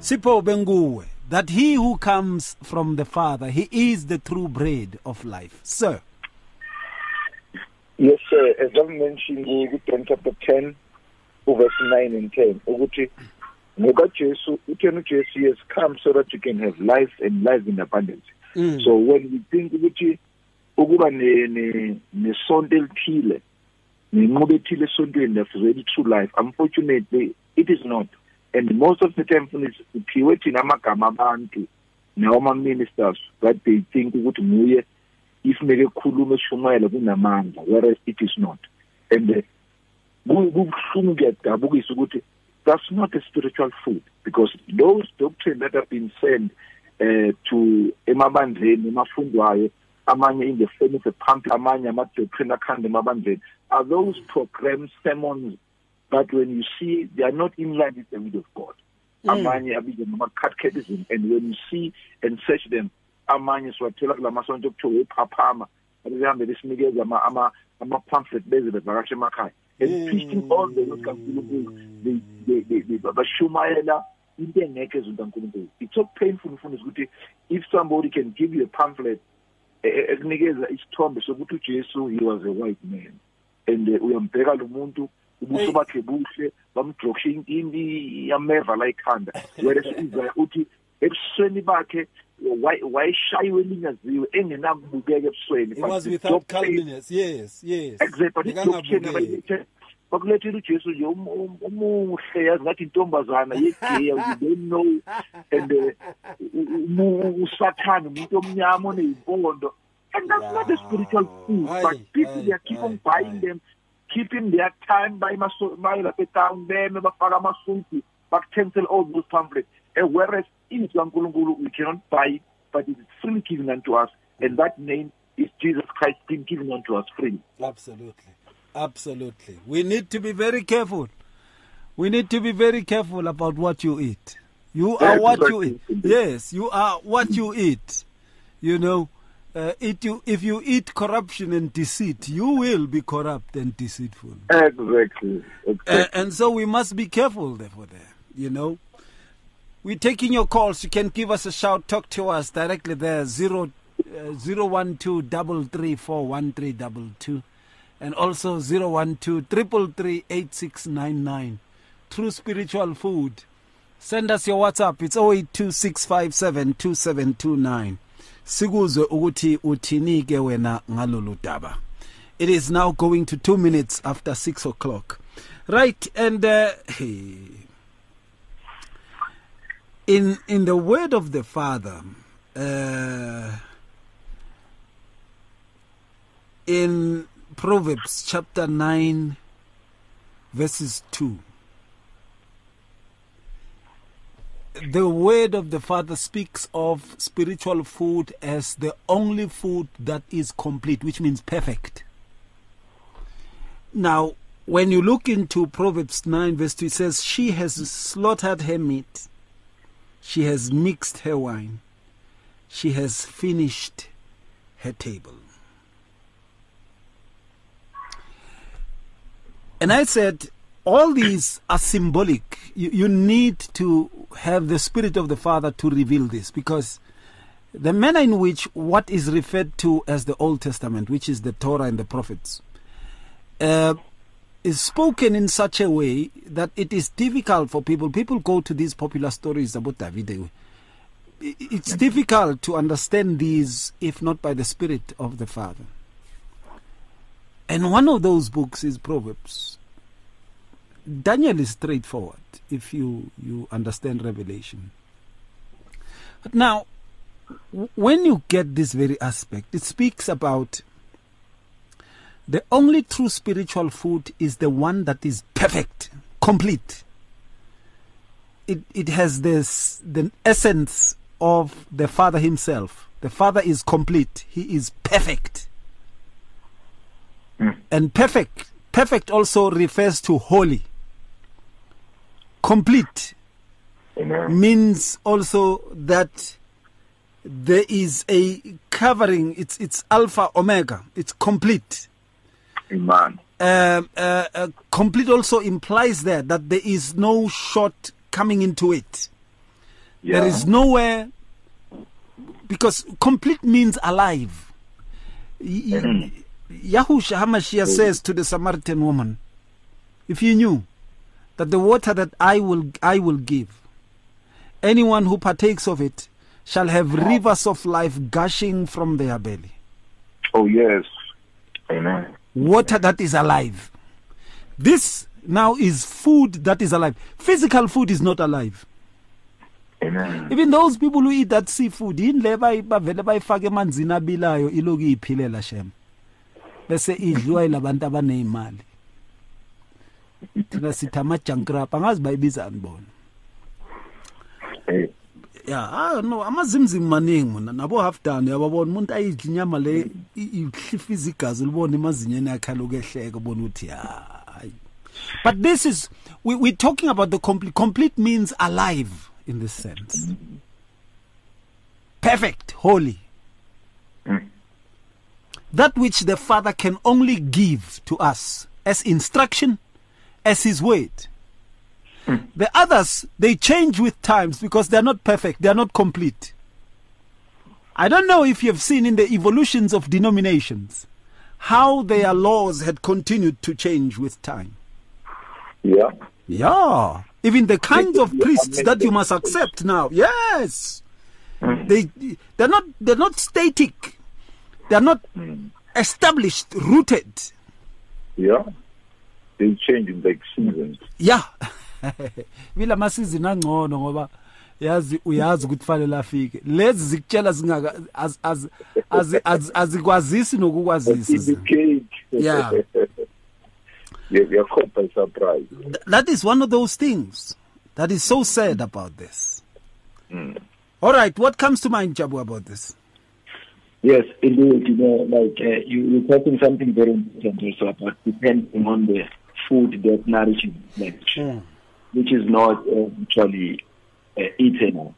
Sipho benguwe that he who comes from the Father, he is the true bread of life. Sir. Yes sir as I mentioned ku John chapter 10 verse 9 and 10 ukuthi ngoba Jesu uthena uJesu has come so that you can have life and life in abundance. Mm. So when we think ukuthi ukuba ne ne nesonto elithile nenqobe ethile esontweni that's really true life unfortunately it is not and most of the time funis uphiwe thina amagama abantu nawo ministers that they think ukuthi nguye if meke khuluma eshumayela kunamandla whereas it is not. And uh, kubuhlungu kuyadabukisa ukuthi that's not a spiritual food because those doctrine that have been sent uh, to emabandleni emafundwayo amanye in the form of a pump amanye ama-doctrine akhanda emabandleni are those programs sermons but when you see they are not in line with the will of God. Hmm. Amanye abizwa ngama-catechism and when you see and search them amanye siwathola kulamasonto okuthiwa ephaphama abehambe besinikeza ama-pamphlet beze bevakasha emakhaya. And hmm. preaching all the word kaNkulunkulu bashumayela into engekho ezweni kaNkulunkulu. It's so painful mfundisi ukuthi if somebody can give you a pamphlet ekunikeza isithombe sokuthi uJesu he was a white man and uh, uyambheka lo muntu ubuso bakhe buhle bamdrokshe inkimbi yameva la ikhanda whereas Isaiah uthi ebusweni bakhe wayeshayiwe elinyaziwe engenakubukeka ebusweni He was without calmness. Yes, yes. exactly Bekangabukeki. bakulethela uJesu nje umuhle yazi ngathi intombazana yegeya you don't know and uh, usathana umuntu omnyama oneyimpondo and that's not a spiritual food Aye, but people aye, they keep on aye, buying aye. them keeping their time by baye lapha etown beme bafaka amasuti bakucancel all those pamphlets and whereas in kaNkulunkulu we cannot buy it but it is freely given unto us and that name is Jesus Christ being given unto us freely Absolutely. Absolutely. We need to be very careful. We need to be very careful about what you eat. You are what you eat. Yes, you are what you eat. You know, uh, it you, if you eat corruption and deceit, you will be corrupt and deceitful. exactly. Exactly Uh, and so we must be careful therefore there you know. We're taking your calls. You can give us a shout. Talk to us directly there zero uh, zero one two double three four one three double two. And also zero one two triple three eight six nine nine. True spiritual food. Send us your whatsapp. It's 0826572729 sikuzwe ukuthi uthini ke wena ngalolu daba. It is now going to two minutes after six o'clock. Right and uh, in in the word of the father uh, in proverbs chapter 9 verses 2 the word of the father speaks of spiritual food as the only food that is complete which means perfect. Now when you look into proverbs 9 verse 2 it says she has slaughtered her meat. She has mixed her wine. She has finished her table. And i said all these are symbolic. You, you need to have the spirit of the father to reveal this because the manner in which what is referred to as the old testament which is the torah and the prophets uh, is spoken in such a way that it is difficult for people people go to these popular stories about david. It's difficult to understand these if not by the spirit of the father. And one of those books is proverbs. Daniel is straightforward if you you understand revelation. But now when you get this very aspect it speaks about the only true spiritual food is the one that is perfect, complete. It it has this the essence of the Father himself. The Father is complete. He is perfect. Hmm. And perfect perfect also refers to holy. Complete Amen. means also that there is a covering it's it's alpha omega it's complete Amen. um, uh, uh, complete also implies there that there is no short coming into it Yeah. There is nowhere because complete means alive. Mhm. Yahushua HaMashiach says to the Samaritan woman, if you knew that the water that I will I will give, anyone who partakes of it shall have rivers of life gushing from their belly. Oh yes. Amen. Water that is alive. This now is food that is alive. Physical food is not alive. Amen. Even those people who eat that seafood, yini le bayi- bavele bayifake emanzini abilayo iloku iyiphilela shem. Bese idliwa yilabantu abanezimali. Thina sithi ama-junk wrap angazi bayibizani bona. Eh, ya ah no amazimzim maningi mina nabo half done yababona umuntu ayidla inyama le i- ihlifiza igazi libona emazinyeni yakhe aloku ehleka ubona ukuthi hayi. But this is we, we're talking about the complete complete means alive in this sense. Perfect holy. Mm. that which the father can only give to us as instruction as his word hmm. the others, they change with times because they're not perfect, they're not complete. I don't know if you've seen in the evolutions of denominations how their laws had continued to change with time. Yeah. Yeah. Even the kinds of priests that you must accept now. Yes. Hmm. They they're not they're not static. They're not hmm. established, rooted. Yeah. They change in like seasons. Yeah. Vila amasizini angcono ngoba yazi uyazi ukuthi fanele afike. Lezi zikutshela zingaka az- az- az- az- azikwazisi nokukwazisa. Indicate. Yeah. you're, you're caught by surprise. That is one of those things that is so sad about this. All right, what comes to mind, Jabu, about this? Yes, indeed. You know, like uh, you, you're talking something very important also about depending on the food that nourishes flesh, hmm. which is not uh, actually uh, eternal.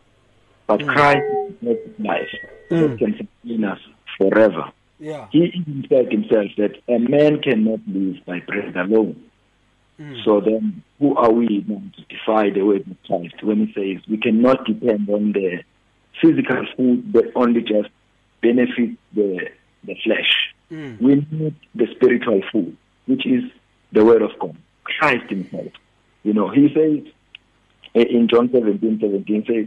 But hmm. Christ is life that hmm. can sustain us forever. Yeah. He even said himself that a man cannot live by bread alone. So then, who are we to defy the word of Christ when he says we cannot depend on the physical food that only just benefits the the flesh? We need the spiritual food, which is the word of God, Christ Himself. You know, He says in John 17, 17 says,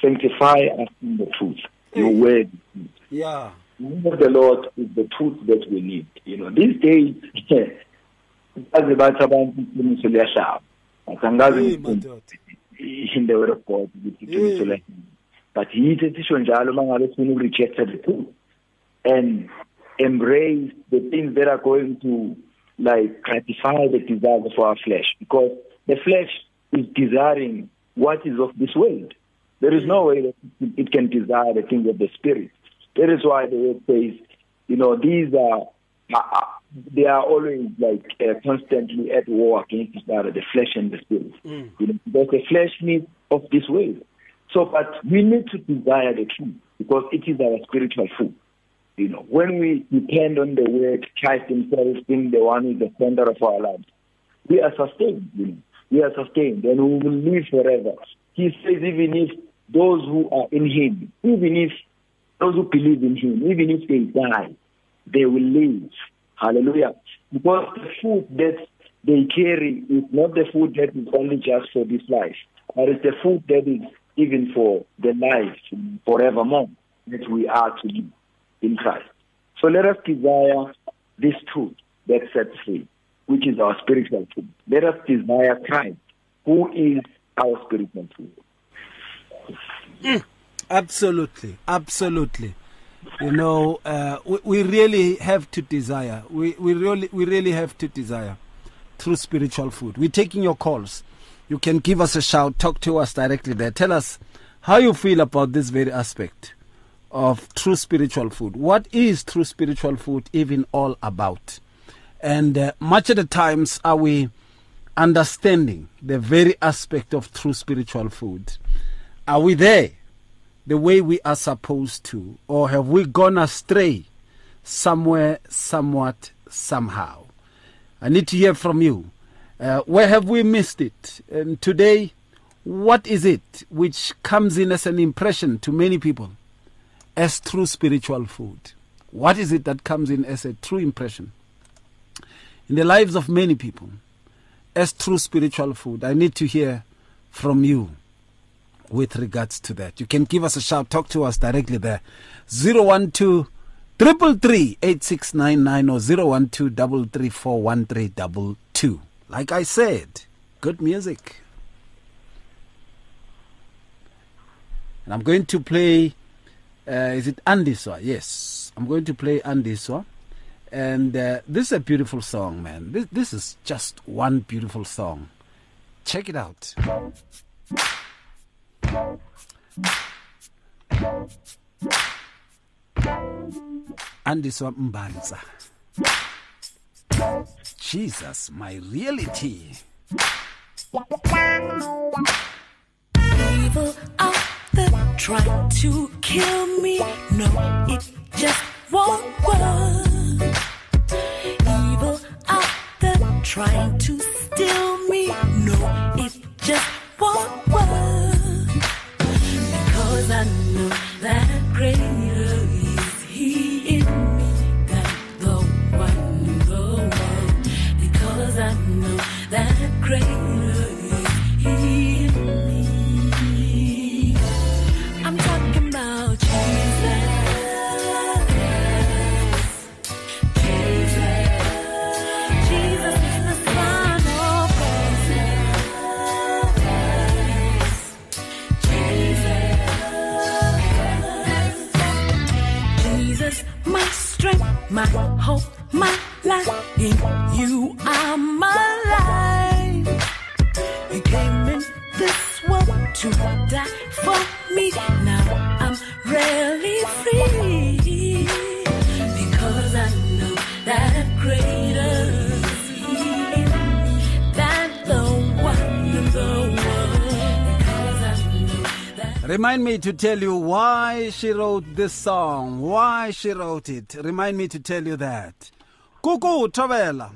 "Sanctify us in the truth. Your word is truth." Yeah. The word of the Lord is the truth that we need. You know, these days, baze bathi abantu iqiniso liyahlaba. But angazi Hey, ukuthi madoda. in the word of God ukuthi iqiniso liyahlaba. But yithi sisho njalo mangabe sifuna ukureject the truth and embrace the things that are going to like gratify the desires of our flesh because the flesh is desiring what is of this world. There is no way that it can desire the things of the spirit. That is why the word says, you know, these are, uh, uh, they are always like uh, constantly at war against each other, the flesh and the spirit. You know, because the flesh needs of this world. So, but we need to desire the truth because it is our spiritual food. You know, when we depend on the word, Christ Himself being the one who is the center of our lives, we are sustained. You know, we are sustained, and we will live forever. He says, even if those who are in Him, even if those who believe in Him, even if they die, they will live. Hallelujah! Because the food that they carry is not the food that is only just for this life, but it's the food that is even for the life forevermore that we are to live in Christ. So let us desire this truth that sets free, which is our spiritual food. Let us desire Christ, who is our spiritual food. Absolutely, absolutely. You know, uh, we, we really have to desire. We, we really we really have to desire through spiritual food. We're taking your calls. You can give us a shout, talk to us directly there. Tell us how you feel about this very aspect of true spiritual food. What is true spiritual food even all about? And uh, much of the times are we understanding the very aspect of true spiritual food? Are we there the way we are supposed to? Or have we gone astray somewhere, somewhat, somehow? I need to hear from you. Uh, where have we missed it? And today, what is it which comes in as an impression to many people as true spiritual food? What is it that comes in as a true impression in the lives of many people as true spiritual food? I need to hear from you with regards to that. You can give us a shout, talk to us directly there. 012 333 8699 or 012 334 1322. Like I said, good music. And I'm going to play, uh, is it Andiswa? Yes, I'm going to play Andiswa. And uh, this is a beautiful song, man. This, this is just one beautiful song. Check it out. Andiswa Mbanza. Jesus, my reality. There trying to kill me. No, it just won't work. Evil out there trying to steal me. No, it just won't work. Because I know that greater is He in me than the one in the world. Because I know that greater my hope, my life. In you I'm alive. You came in this world to die for me. Now I'm really free. Remind me to tell you why she wrote this song, why she wrote it. Remind me to tell you that. Kuku Tavela.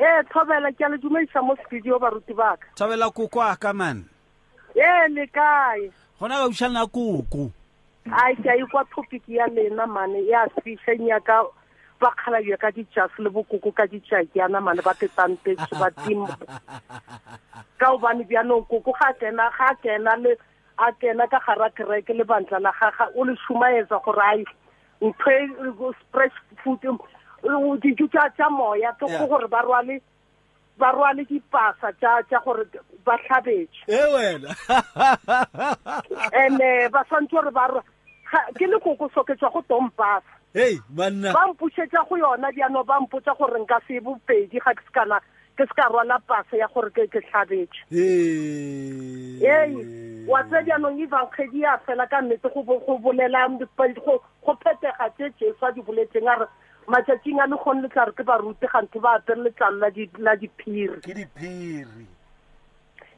ee thobela ke a le dumedisa mo studio baruti baka Tavela kuku aka man. ee le kae Gona ga utlhana kuku. ai ke a ikwa topic ya lena mane ya sešeng ya ka bakgalabja ka ditšhase le bokoko ka ditšakeana mane ba tetantetse badimo ka gobane bjanong koko ga a kena ga a kena le a kena ka gara kereke le bantla la gaga o le shumaetsa gore ai ntho e food dijo tsa moya ke go gore ba rwale ba rwale dipasa tsa gore ba tlhabetse E wena. and eh, ba santse gore ba ke le koko so ke tswa go tompasa Hey, manna. ba mpušetša go yona diano ba mpotsa gore nka se bopedi ga ke se kana ke se ka rwala pase ya gore ke ke tlhabetse. Ee. Wa tse bjanong evankgedi ya fela ka nnete go bo- go bolela go phetega tse jesu a di boletseng a re matsatsing a le kgone le tla re ke baruti gantho ba apere letlalo la di- la diphiri. Ke diphiri.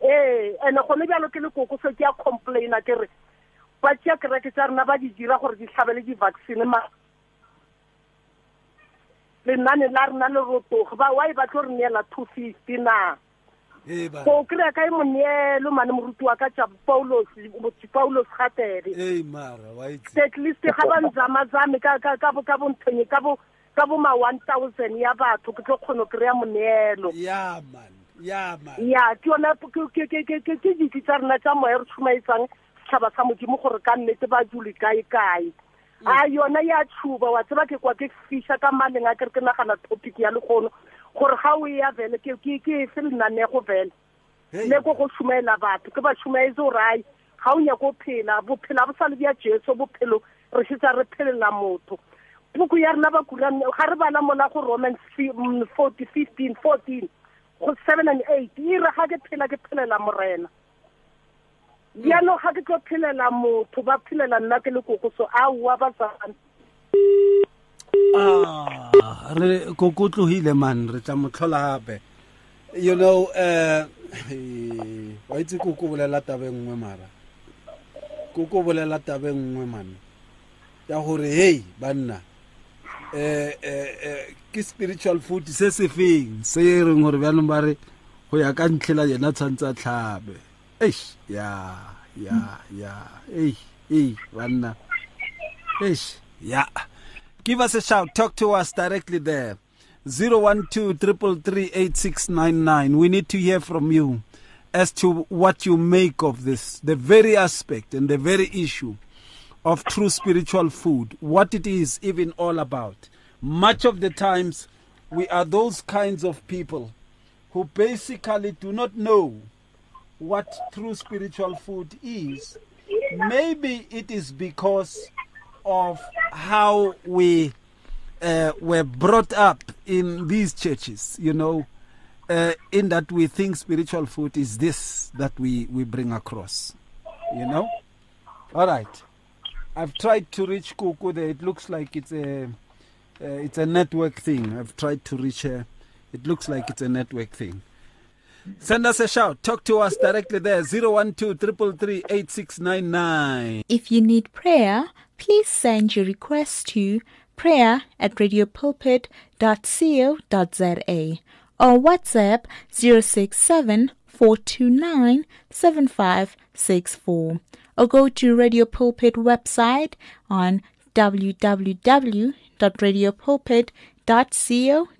ee ande gone bjalo ke le koko se ke a complaina ke re ba tšea kereke tsa rena ba di dira gore di tlhabele di-vaccine ma lenane la rena le rotoge ba wa e batlo re neela two fifty na? Ba. go kry-a ka e moneelo mane moruti wa ka tša paulos gatebe itse. at least ga ba nzamazame ka ka- ka bo ka bonthonye ka bo ma one thousand ya batho ke tlo kgone go kry-a moneelo Ya ke yona ke- ditse tsa rena tsa moya re tšhumaetsang setšhaba sa modimo gore ka nnete ba jule kae-kae a yona ya tšhuba wa tseba ke kwa ke fiša ka maleng a kere ke nagana topic ya lekgono gore ga o ya vele ke ke- ke efe lenanego vele? Hey. le ko go šumaela batho ke ba šumaetse gore ai ga o nyako phela bophelo bo sa le bja jesu bophelo re šetša re phelela motho. Puku ya rena ba kulang ga re bala mola go romans fi- mm, 40 15 14 go seven and eight e re ga ke phela ke phelela morena. Bjano ga ke tlo phelela motho ba phelela nna ke le koko so aowa ba tsana Ah, re koko o tlogile man re tla mo tlhola gape you know uh wa itse koko o bolela taba e nngwe mara. Koko o bolela taba e nngwe man. Ya gore hey banna eh eh eh ke spiritual food se se feng? Se e reng gore bjanong ba re go ya ka ntlhela yena tshwantse a tlhabe. Eish, yeah, yeah, yeah. Hey, hey, banna. Eish, yeah. Give us a shout. Talk to us directly there. 012 We need to hear from you as to what you make of this, the very aspect and the very issue of true spiritual food, what it is even all about. Much of the times, we are those kinds of people who basically do not know what true spiritual food is. Maybe it is because of how we uh, were brought up in these churches, you know, uh, in that we think spiritual food is this that we, we bring across, you know. All right, I've tried to reach Kuku there. It looks like it's a uh, it's a network thing. I've tried to reach her. It looks like it's a network thing. Send us a shout. Talk to us directly there. 012 If you need prayer, please send your request to prayer at radiopulpit.co.za or WhatsApp 067 429 7564 or go to Radio Pulpit website on www.radiopulpit.co.za.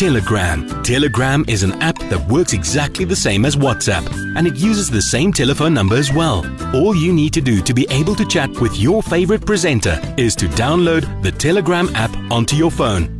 Telegram. Telegram is an app that works exactly the same as WhatsApp, and it uses the same telephone number as well. All you need to do to be able to chat with your favorite presenter is to download the Telegram app onto your phone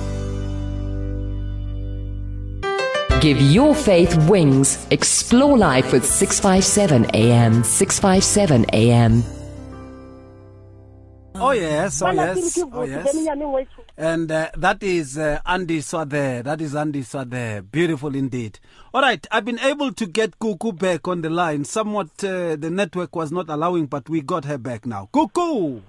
Give your faith wings. Explore life with 657 AM. 657 AM. Oh, yes, oh, yes, oh, yes. And uh, that is uh, Andiswa. That is Andiswa. Beautiful indeed. All right, I've been able to get Kuku back on the line. Somewhat uh, the network was not allowing, but we got her back now. Kuku!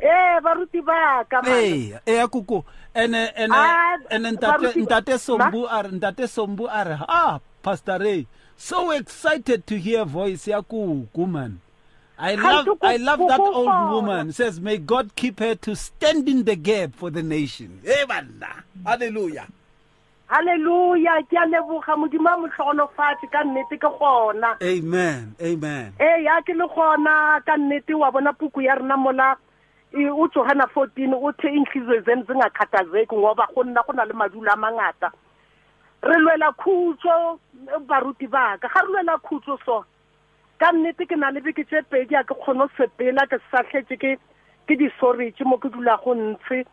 Eh, baruti ba ka man. Hey, hey, Kuku. And uh, and uh, Ah, baruti- Ntate Ntate Sombu are Ntate Sombu are ah Pastor Ray. So excited to hear voice ya Kuku man. I love I love that old woman. Says may God keep her to stand in the gap for the nation. Hey banna. Hallelujah. Hallelujah, ke a leboga modimo a motlhogonofatse ka nnete ke gona. Amen. Amen. ee ya ke le gona ka nnete wa bona puku ya rena mola ujohana 14 uthi inhliziyo zenu zingakhathazeki ngoba go nna go na le madulo a mangata re lwela khutso baruti baka. Ga re lwela khutso so ka nnete ke na le beke tse pedi a ke kgone go sepela ke satlhetse ke ke disoretse mo ke dula go ntshe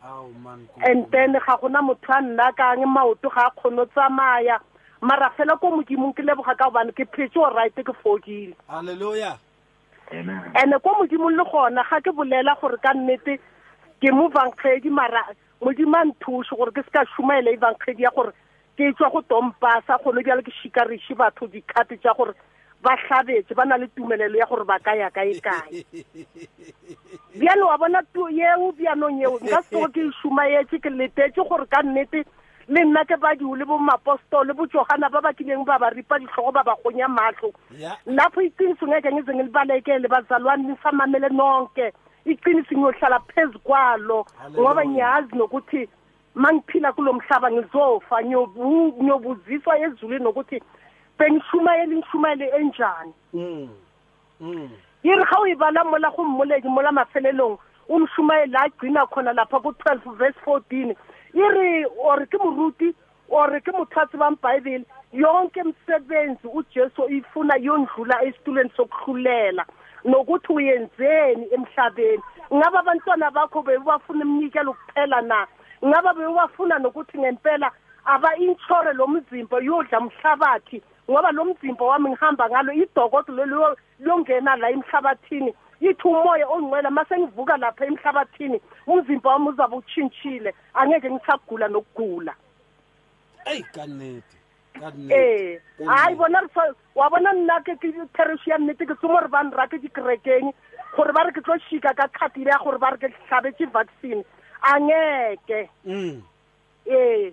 and then ga gona motho a nna kang maoto ga a kgone go tsamaya. Mara fela ko modimong ke leboga ka gobane ke phetse o right ke fodile. Hallelujah. Ene ko modimong le gona ga ke bolela gore ka nnete ke mo bankgedi mara modimo a nthuse gore ke se ka šumaela ebankgedi ya gore ke tswa go tompasa gone bjale ke šikariše batho dikgate tša gore ba hlabetse ba na le tumelelo ya gore ba ka ya kae kae. Bjale wa bona tu yeo bjanong yeo nka se tsogo ke e šumaetse ke letetse gore ka nnete le nna ke badio le bomapostole bojogana ba ba kileng ba ba ripa ditlhogo ba ba gonya matlho Yeah. lapho iqiniso ngeke ngize ngilibalekele bazalwane nisamamele nonke iqiniso ngiyohlala phezu kwalo ngoba ngiyazi nokuthi mangiphila kulo mhlaba ngizofa ngiyobu- ngiyobuziswa ezulwini nokuthi bengishumayele ngishumayele enjani Mm. Mm. yiri ga o e bala mola go mmoledi mola mafelelong o mshumayele a gcina khona lapha ku-twelve verse fourteen iri ore ke moruti ore ke motho a tsebang bhayibheli yonke imisebenzi ujesu ifuna yondlula esitulweni sokuhlulela nokuthi uyenzeni emhlabeni. Ngabe abantwana bakho bebafuna iminikelo kuphela na? Ngabe bebafuna nokuthi ngempela aba-inshore lo mzimba yodla mhlabathi? Ngoba lo mzimba wami ngihamba ngalo idokodo lelo longena la emhlabathini. Ithi umoya ongcwele mase ngivuka lapha emhlabathini umzimba wami uzabe utshintshile. Angeke ngisagula nokugula. Eyi kannete ee hayi bona re sa- wa bona nna ke ke parish ya nnete ke tsomo re ba nra ke dikerekeng gore ba re ke tlo shika ka kgatile ya gore ba re ke tlhabetse vaccine. Angeke. Mm. ee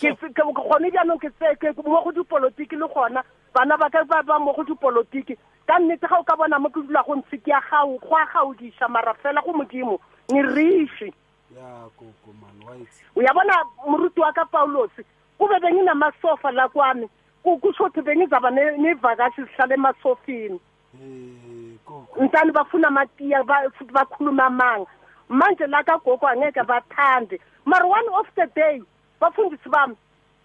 ke ke- ke gone jaanong ke tse- ke mo go dipolotiki le gona bana ba ka ba ba mo go dipolotiki. Ka nnete ga o ka bona mo ke dula go ntse ke ya gao go a gaodiša mara fela go modimo ngeriše ya koko man white uyabona muruti waka Paulos kube benginamasofa la kwami ku- kusho ukuthi bengizaba ne- nevakashi zihlala emasofini Eh, koko. Ntani bafuna amatiya ba- futhi bakhuluma amanga manje la kagogo angeke bathande mara one of the day bafundisi bami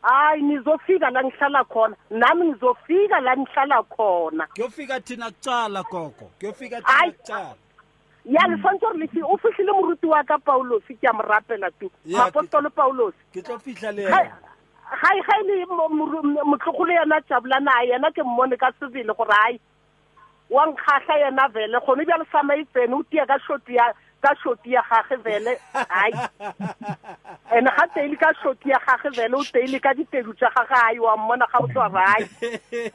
hayi nizofika la ngihlala khona. Nami ngizofika la ngihlala khona. Kuyofika thina kucala koko kuyofika Hayi. thina kucala. Ya le tshwanetse gore lefi o fitlhile moruti wa ka paulos ke a mo rapela tu. Ya, ke- moapostolo paulos ke tlo fitlha le. Ga yena ga e le mo- mo- motlogolo yena jabulana a yena ke mmone ka sebele gore ai wa nkgatlha yena vele. Gone bjale samaitsene o tia ka shoti ya ka shoti ya gage vele ai and ga teile ka shoti ya gage vele o teile ka ditedu tsa gage ai wa mmona ga o tswa rai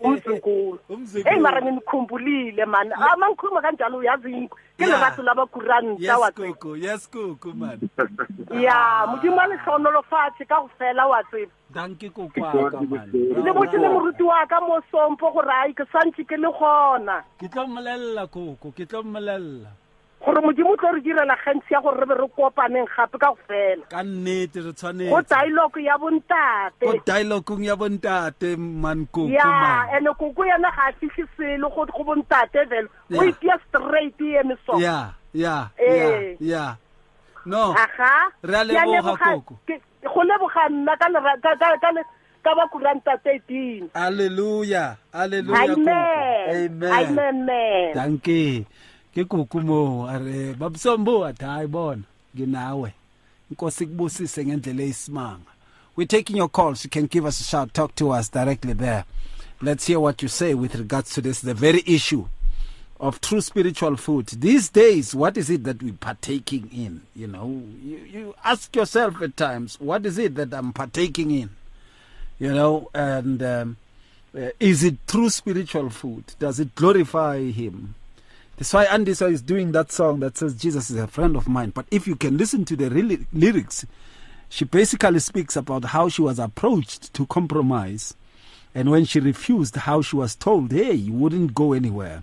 umzukulu Umzukulu. eyi mara nginikhumbulile mani ama ngikhuluma kanjalo uyazi ke Ya. lerato la bakuranta wa yes koko man. Ya modimo a letlhonolofatshe ka go fela wa tseba danke kokoaka man. le botse le moruti wa ka mo sompo gore ai ke santse ke le gona. Ke tlo mmolelela koko ke tlo mmolelela gore modimo o tlo re direla gantsi ya gore re be re kopaneng gape ka go fela ka nnete re go tshwanetse dialogue ya ko bontate dialogong ya bontate man koko ya man ande koko yena ga a fitlhe selo go go bontate vele o Ya. itia straight eme so ya ya ya Eh. ya no aga Re a Ke a leboga, leboga- Koko. ke- go leboga nna ka lera- ka- ka- ka le- ka bakuranta thirteen Hallelujah. Hallelujah. Koko. amen Amen. amen Danke. Ke mo are babsombo athi hayi bona nginawe. Inkosi kubusise ngendlela eyisimanga. We're taking your calls. You can give us a shout. Talk to us directly there. Let's hear what you say with regards to this, the very issue of true spiritual food. These days, what is it that we're partaking in? You know, you, you ask yourself at times, what is it that I'm partaking in? You know, and um, uh, is it true spiritual food? Does it glorify Him? That's why Andiswa is doing that song that says Jesus is a friend of mine. But if you can listen to the lyrics, she basically speaks about how she was approached to compromise. And when she refused, how she was told, hey, you wouldn't go anywhere.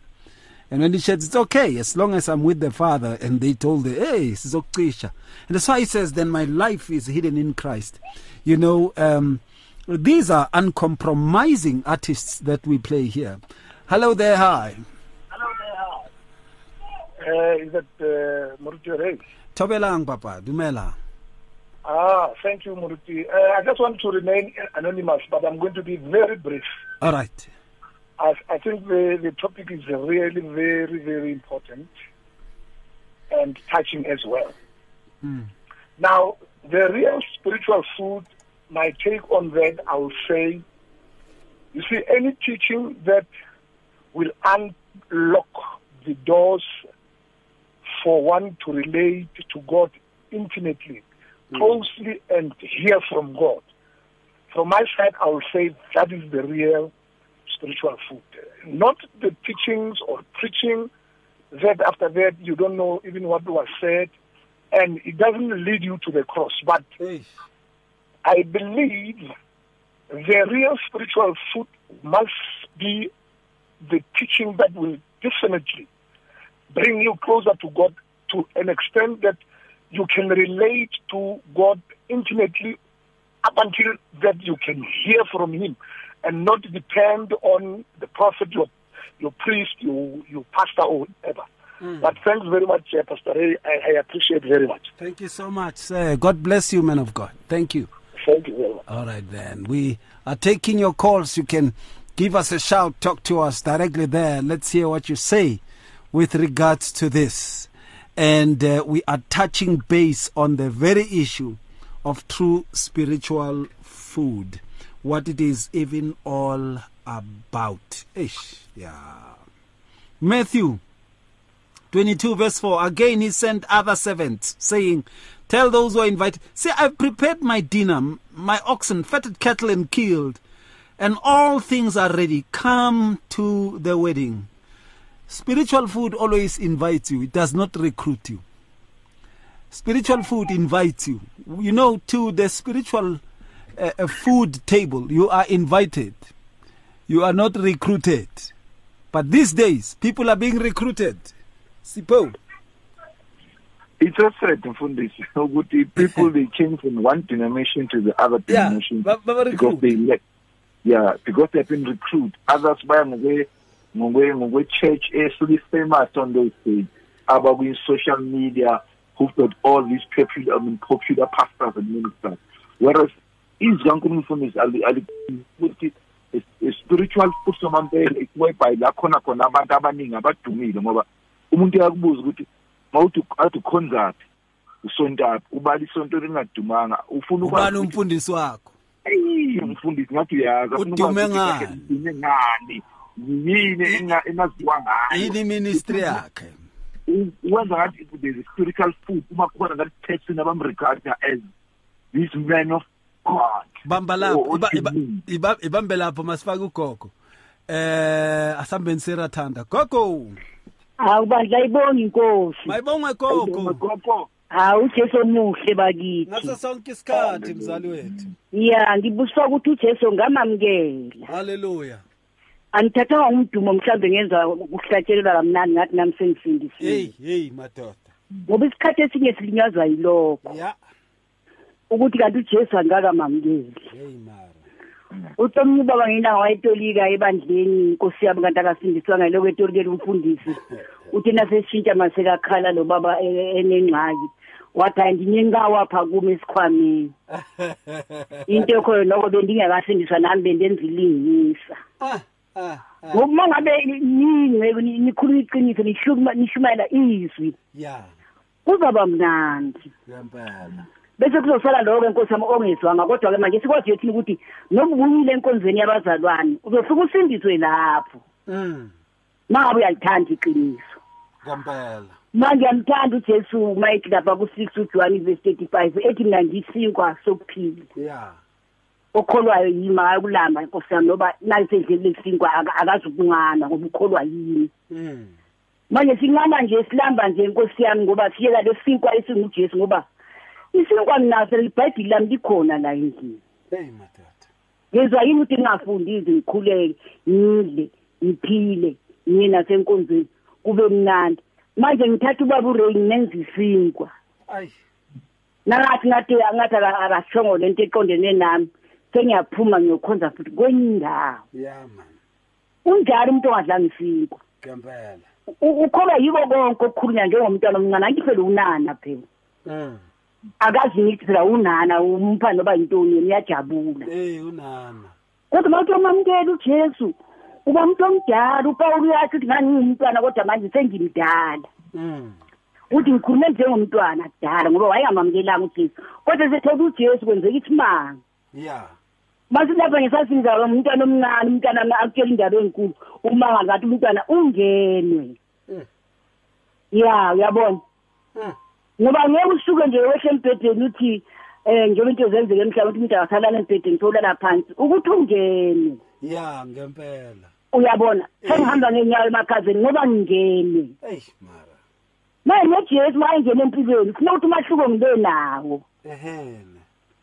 And when he said, it's okay, as long as I'm with the Father, and they told her, hey, sizokcisha. And that's why he says, then my life is hidden in Christ. You know, um, these are uncompromising artists that we play here. Hello there, hi. Uh, is that uh, Muruti Ray? Tobelang, Papa, Dumela. Ah, thank you, Muruti. Uh, I just want to remain anonymous, but I'm going to be very brief. All right. I, I think the, the topic is really very, very important and touching as well. Now, the real spiritual food, my take on that, I will say, you see, any teaching that will unlock the doors for one to relate to God intimately, mm. closely, and hear from God. From my side, I will say that is the real spiritual food. Not the teachings or preaching that after that you don't know even what was said, and it doesn't lead you to the cross. But I believe the real spiritual food must be the teaching that will definitely bring you closer to God to an extent that you can relate to God intimately up until that you can hear from Him and not depend on the prophet, your, your priest, your, your pastor, or whatever. But thanks very much, uh, Pastor Ray. I, I appreciate very much. Thank you so much, sir. God bless you, man of God. Thank you. Thank you very much. All right, then. We are taking your calls. You can give us a shout, talk to us directly there. Let's hear what you say with regards to this. And uh, we are touching base on the very issue of true spiritual food. what it is even all about. Ish, yeah. Matthew 22 verse 4 again he sent other servants saying tell those who are invited see i've prepared my dinner my oxen fatted cattle and killed and all things are ready come to the wedding spiritual food always invites you. It does not recruit you. Spiritual food invites you. You know to the spiritual uh, uh, food table you are invited. You are not recruited. But these days people are being recruited. Sipho It's so sad mfundisi ukuthi people they change from one denomination to the other denomination ba- because they like yeah because they've been recruited. Others baya ngokwe ngokwe ngokwe church esuke famous on those days aba kwi social media who've got all these popular I mean, popular pastors and ministers. Whereas izikankulunkulu mfundisi ali ali ukuthi is- is spiritual food somampela whereby la khona khona abantu abaningi abadumile ngoba umuntu uyakubuza ukuthi mawuthi athi ukhonzaphi usontaphi ubala isonto lingadumanga ufuna ubani umfundisi wakho? Eyi mfundisi ngathi uyazi afuna Udume ukwazi ukuthi ngani? udume ngani? Yini engaziwa ngayo? Yini ministry yakhe? Wenza ngathi there's a spiritual food uma kukhona ngathi person abamregada as this man of god. Bamba lapho Oh, ibambe lapho masifake ugogo. Eh asambeni serathanda gogo! Hawu bandla ayibonga inkosi. Mayibongwe gogo. gogo. Hawu ujesu omuhle bakithi. Ngaso sonke isikhathi mzali wethu. Ya ngibuswa ukuthi ujesu ngamamukela. Haleluya angithathanga umdumo mhlawumbe ngenza ukuhlatshelela kamnandi ngathi nami sengisindisiwe hey hey madoda. Ngoba isikhathi esinye silinyazwa yilokho. Ya. Ukuthi kanti ujesu angakamamukeli hey mara. Uthi omunye ubaba ngenanga wayetolika ebandleni inkosi yabo kanti akasindiswa ngaloko etolikela umfundisi uthi nasesitshintsha masekakhala lo baba e- enengxaki. Wathi hayi ndinyenkawapha kumi esikhwameni. Into ekhoyo noko bendingakasindiswa nami bendenza ilingisa. Ah ah. Ngoba uma ngabe ninge nikhuluma iqiniso nishuma- nishumayela izwi. Ya. Kuzaba mnandi. Ngempela bese kuzosala lokho enkosi yami ongezwanga kodwa-ke manje sikwazi yethini ukuthi noma ubuyile enkonzweni yabazalwane uzofika usindiswe lapho. Mm. Uma ngabe uyalithanda iqiniso. Ngempela manje ngiyamthanda ujesu mayithi lapha ku-six ujohani verse thirty five ethi mina ngiyisinkwa sokuphila. Ya. Okholwayo yimi akakulamba inkosi yami noba nalisendleli lesinkwa aka- akazukunqana ngoba ukholwa yini mm manje sinqama nje silamba nje inkosi yami ngoba siyeka lesinkwa esingujesu ngoba isinkwa minaso libhayibhili lami likhona la endlini. Hey madoda. Ngezwa yini ukuthi ngingafundi ngikhuleke ngidle ngiphile ngiye nasenkonzweni kube mnandi? Manje ngithatha ubaba ureyi ngenza isinkwa. Ayi. Nangathi ngathi ngathi aka- akashongo lento eqondene nami. Sengiyaphuma ngiyokhonza futhi kwenye indawo ya man. Unjalo umuntu ongadlanga isinkwa ngempela U- ukholwa yiko konke okukhulunywa njengomntwana omncane angithi phela unana phela. Mm. Akazi ngithi phela unana umpha noba yintoni yena uyajabula. Hey unana. Kodwa mawuthi wamamukela ujesu uba umuntu omdala upawulo uyatsho ukuthi ngani ngingumntwana kodwa manje sengimdala. Mm. Uthi ngikhulume njengomntwana kudala ngoba wayengamamukelanga ujesu kodwa sethola ujesu kwenzeka isimanga. Ya mase lapha ngesasizalo umntwana omncane umntwana akutshela indaba enkulu. Umanga ngathi umntwana ungenwe. Mm. ya uyabona? Mm. ngoba ngeke usuke nje wehle embhedeni uthi um njengoba into zenzeka emhlaba ukuthi umuntu akasalala embhedeni sowulala phansi ukuthi ungenwe. Ya ngempela. Uyabona? Sengihamba ngeenyawo emakhazeni ngoba ngingenwe. Hey mara. Manje nojesu uma engene empilweni funa ukuthi umahluko ngibe nawo. Ehene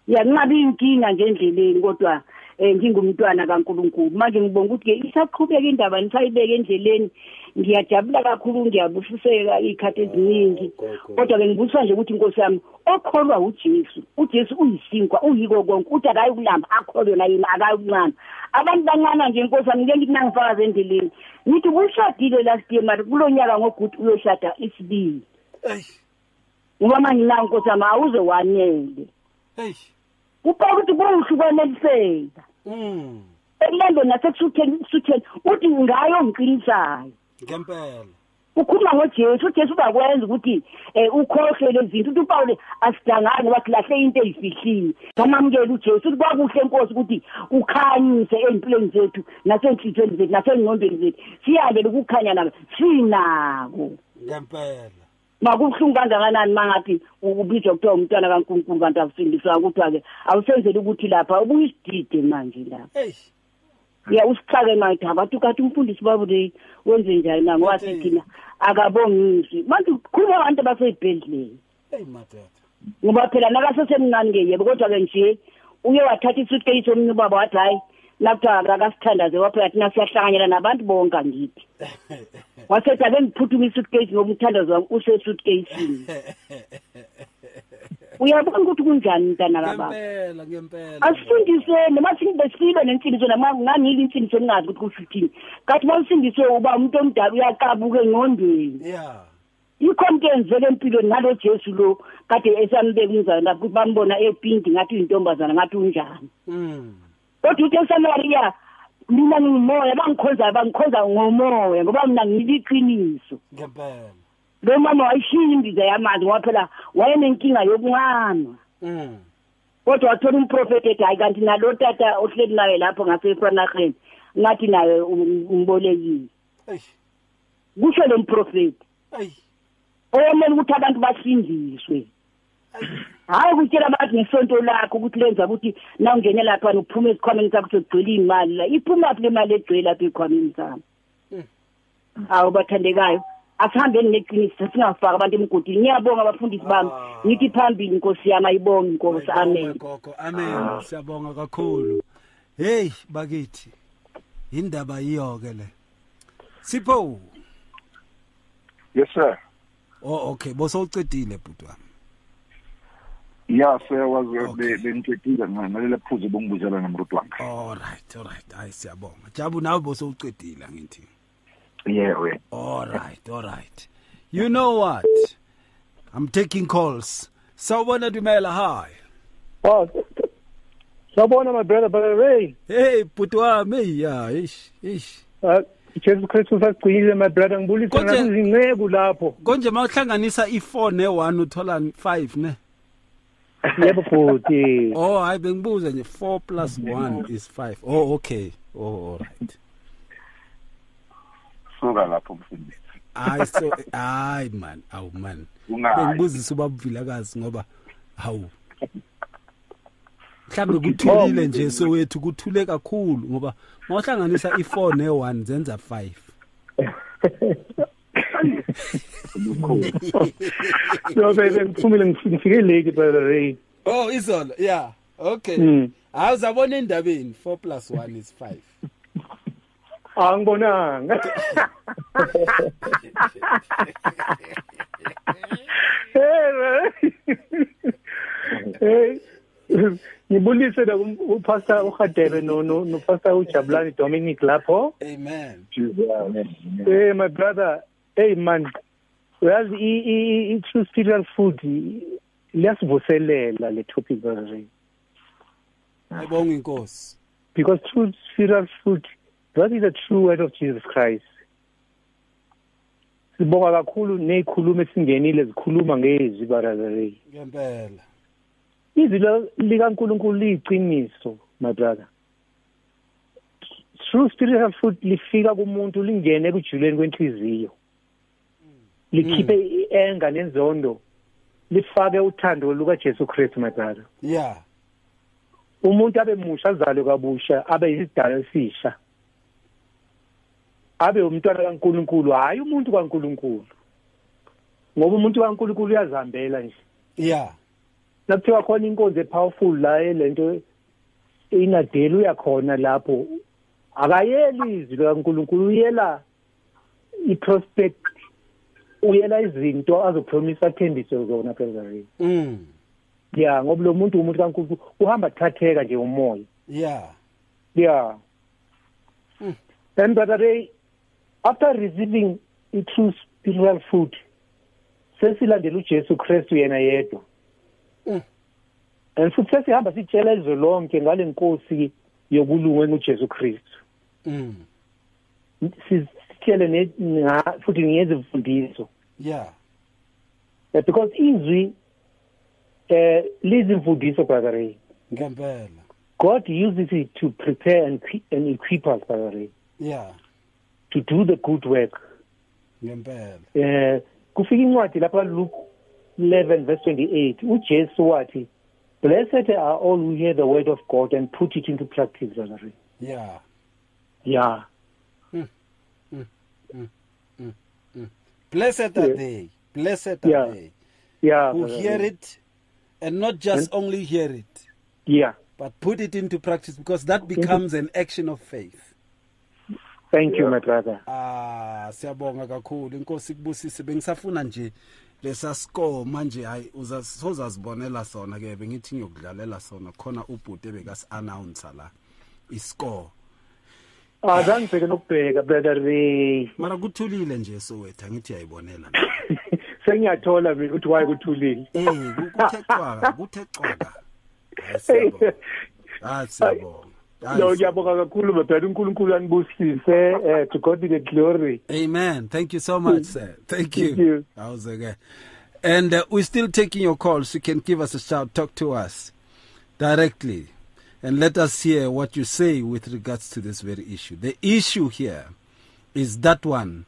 ya kungabi inkinga nje endleleni kodwa um ngingumntwana kankulunkulu. Manje ngibonga ukuthi-ke isaqhubeka indaba nisayibeka endleleni. Ngiyajabula kakhulu ngiyabusiseka iy'khathi eziningi. Kodwa-ke ngibusiswa nje ukuthi inkosi yami okholwa ujesu. Ujesu uyisinkwa uyiko konke. Uthi akayi kulamba akholwe na yena akayi kuncana abantu bancana nje inkosi yami ngike ngithi nangifakazi endleleni. Ngithi kuyishadile last year mari kulo nyaka ngoguti uyoshada isibili. Hey ngoba manje na inkosi yami awuze wanele hey kuba ukuthi kungihlukaneliseka mm. Ekulembeni nasekusutheni kusutheni uthi ngayo ngiqinisayo. Ngempela. Ukhuluma ngojesu ujesu uzakwenza ukuthi um ukhohlwe lezi zinto uthi upawule asidangani ngoba silahle into eyifihliwe. Samamukela ujesu uthi kwakuhle enkosi ukuthi ukhanyise ey'mpilweni zethu nasenhlizweni zethu nasengqondweni zethu. Siyalele ukukhanya nabo sinako. Ngempela. makubuhlungu kangakanani mangathi ubizwa kuthiwa umntwana kaNkulunkulu kanti akufundiswa ukuthiwa ke awusenzele ukuthi lapha ubuyisidide manje la. Ya usixake manje abantu kathi umfundisi babo le wenze njani na? Ngoba sithina akabongisi manje kukhuluma abantu abaseyibhendleni hey madodana ngoba phela nakasesemncane ke yebo kodwa ke nje uye wathatha isuitcase omnye ubaba wathi hayi nakuthiwa akasithandaze waphe wathi nasiyahlanganyela nabantu bonke angithi. wasethi ake ngiphuthuma isuitcase ngoba umthandazo wami usesuitcasini uyabona ukuthi kunjani mntana kababa? Ngempela ngempela. Asifundiseni noma sibe nensindiso noma ngangile insindiso engazi ukuthi kusho uthini kanti uma usindiswe uba umuntu omdala uyaqabuka engqondweni. Ya. Yikho into enzeke empilweni ngalo jesu lo kade esamubeka umzane lapho ukuthi bambona epinti ngathi uyintombazana ngathi unjani. Mm. Kodwa uthi esamariya mina ngimoya bangikhonzayo bangikhonza ngomoya ngoba mina ngiliqiniso. Ngempela. Lo mama wayishiya imbiza yamanzi ngoba phela wayenenkinga yokunqanwa. Mm. Kodwa wathola umprofeti ethi hayi kanti nalo tata ohleli naye lapho ngasefanaheni ngathi naye um- umbolekile. Eyi. Kusho lo mprofeti. Eyi. Oyomele ukuthi abantu basindiswe. Hhayi ukutshela abantu ngesonto lakho ukuthi lenza ukuthi na ungene lapha uphume esikhwameni sakho sekugcwele iy'mali la. Iphumaphi le mali egcwele lapha ey'khwameni sami awu bathandekayo. Asihambeni neqiniso singafaki abantu emgodini. Ngiyabonga abafundisi bami. Ngithi phambili nkosi yami ayibonge inkosi amen. Gogo amen. Siyabonga kakhulu. Hey bakithi indaba yiyo ke le. Sipho? Yes sir. Oh okay. Bosowucedile bhuti wami ya sir was Okay. bengicedile ngalele phuzu bongibuzela nomrut wami all right all right. Hayi siyabonga. Jabu nawe bosowucedile ngithi yeah we. All right all right. You know what? I'm taking calls. Sawubona dumela. Hi. Oh, sawubona my brother brother Ray. hey bhuti wami ya ish ish Uh, Jesu Christus asigcinile my brother. Ngibulisa Konje- ngakuzinceku lapho. konje mawuhlanganisa i4 ne1 uthola 5 ne Yebo futhi. oh hayi bengibuza nje 4 plus 1 is 5 oh okay. Oh all right. Suka lapho mfundisi. Hayi so hayi man. Awu man. Bengibuzisa ubabuvilakazi ngoba hawu mhlambe kuthulile nje sowethu kuthule kakhulu ngoba mawuhlanganisa i4 ne1 zenza 5 So baby ngiphumile ngifike late brother Ray. oh izolo yeah okay Mm. hawu zabona endabeni 4 plus 1 is 5 Angibonanga. Hey. Hey. Ngibulise la upastor uHadebe no no pastor uJabulani Dominic lapho. amen Hey my brother, hey man. Uyazi i i true spiritual food liyasivuselela le topic Ray. ayibonga inkosi because true spiritual food that is the true word of Jesus Christ. Sibonga kakhulu nezikhuluma esingenile zikhuluma ngezwi Ray. ngempela Izwi la- likaNkulunkulu liyiqiniso my brother. True spiritual food lifika kumuntu lingene kujuleni kwenhliziyo. Likhiphe ienga nenzondo lifake uthando luka Jesu Christ my brother. yeah umuntu abe musha azalwe kabusha abe yisidala esisha. Abe umntwana kaNkuluNkulu hayi umuntu kaNkuluNkulu. Ngoba umuntu kaNkuluNkulu uyazihambela nje. Yeah nakuthiwa khona inkonzo epowerful la lento inadeli uyakhona lapho akayeli izwi likaNkuluNkulu uyela iprospect uyela izinto azopromise athembise zona phela mm ya ngoba lo muntu umuntu kaNkuluNkulu uhamba thatheka nje umoya yeah Yeah. Mm. And brother Ray, after receiving the true spiritual food, sesilandela uJesu Kristu yena yedwa. Mm. And futhi sesihamba sitshela izwe lonke ngale nkosi yokulunga nguJesu Kristu. mm Si- usitshele ne- nga- futhi ngezimfundiso yeah. Eh, because izwi eh lizimfundiso brother Ray. Ngempela. God uses it to prepare and, and equip us brother Ray. Yeah. To do the good work. Ngempela. Eh kufika incwadi lapha Luke 11 verse 28 uJesu wathi blessed are all who hear the word of God and put it into practice brother Ray. Yeah. Yeah blessed are Yeah. they blessed are Yeah. they yeah who brother hear Ray. it and not just And- only hear it yeah. but put it into practice because that becomes an action of faith. Thank you my brother. Ah siyabonga kakhulu. Inkosi kubusise bengisafuna nje lesa score manje hayi uzasozazibonela sona ke bengithi ngiyokudlalela sona. Khona ubhuti bekas announce la iscore. Azange bheke nokubheka brother Ray mara kuthulile nje sowethu ngithi uyayibonela sengiyathola mina ukuthi why kuthulile eh kuthe cwaka kuthe cwaka Hayi, siyabonga ah siyabonga Hayi, No ngiyabonga kakhulu mabrother uNkulunkulu anibusise eh to God be the glory Amen. Thank you so much, sir. Thank you. Thank you. How's it going? And uh, we're still taking your calls. You can give us a shout, talk to us directly, and let us hear what you say with regards to this very issue. The issue here is that one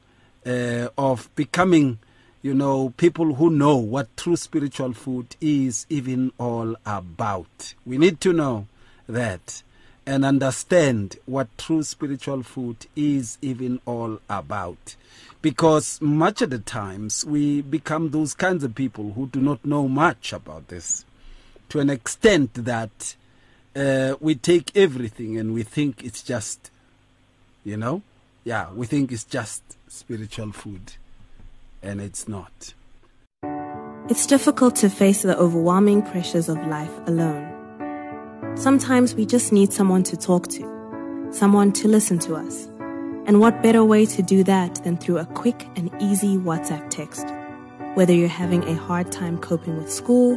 uh, of becoming, you know, people who know what true spiritual food is even all about. We need to know that and understand what true spiritual food is even all about. Because much of the times we become those kinds of people who do not know much about this to an extent that uh, we take everything and we think it's just, you know, yeah, we think it's just spiritual food, and it's not. It's difficult to face the overwhelming pressures of life alone. Sometimes we just need someone to talk to, someone to listen to us. And what better way to do that than through a quick and easy WhatsApp text? Whether you're having a hard time coping with school,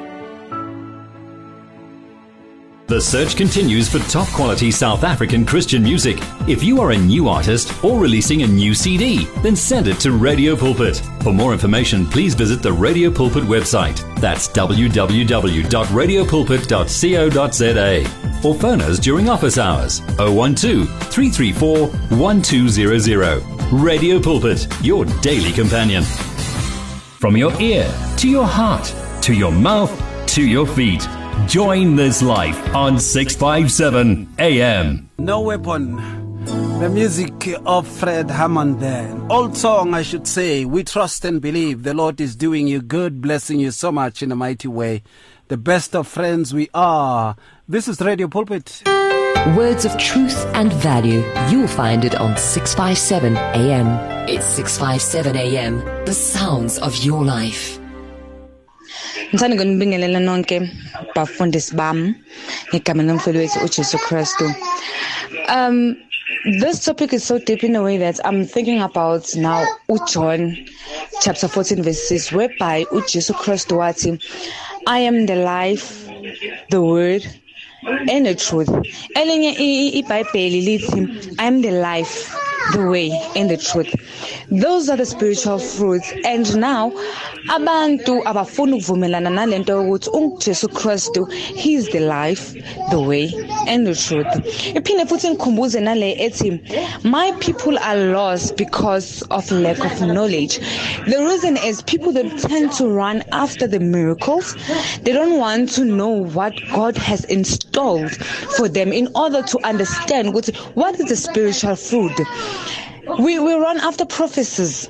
The search continues for top quality South African Christian music. If you are a new artist or releasing a new CD, then send it to Radio Pulpit. For more information, please visit the Radio Pulpit website. That's www.radiopulpit.co.za. Or phone us during office hours 012 334 1200. Radio Pulpit, your daily companion. From your ear to your heart to your mouth to your feet. Join this life on 657 AM. No Weapon, the music of Fred Hammond there. Old song, I should say. We trust and believe the Lord is doing you good, blessing you so much in a mighty way. The best of friends we are. This is Radio Pulpit. Words of truth and value. You'll find it on 657 AM. It's 657 AM. The sounds of your life. Ngithanda ngonibingelela nonke bafundisi bam ngegama lomfelo wethu ujesu kristu. Um this topic is so deep in a way that i'm thinking about now ujohn chapter 14 verse 6 whereby ujesu kristu wathi i am the life the word and the truth. Elinye i- i- ibhayibheli lithi i am the life the way and the truth. Those are the spiritual fruits. And now abantu abafuni ukuvumelana nalento yokuthi ujesu kristu he is the life the way and the truth. Iphinde futhi ngikhumbuze nale ethi my people are lost because of lack of knowledge. The reason is people that tend to run after the miracles they don't want to know what god has installed for them in order to understand what is the spiritual food we, we run after prophecies.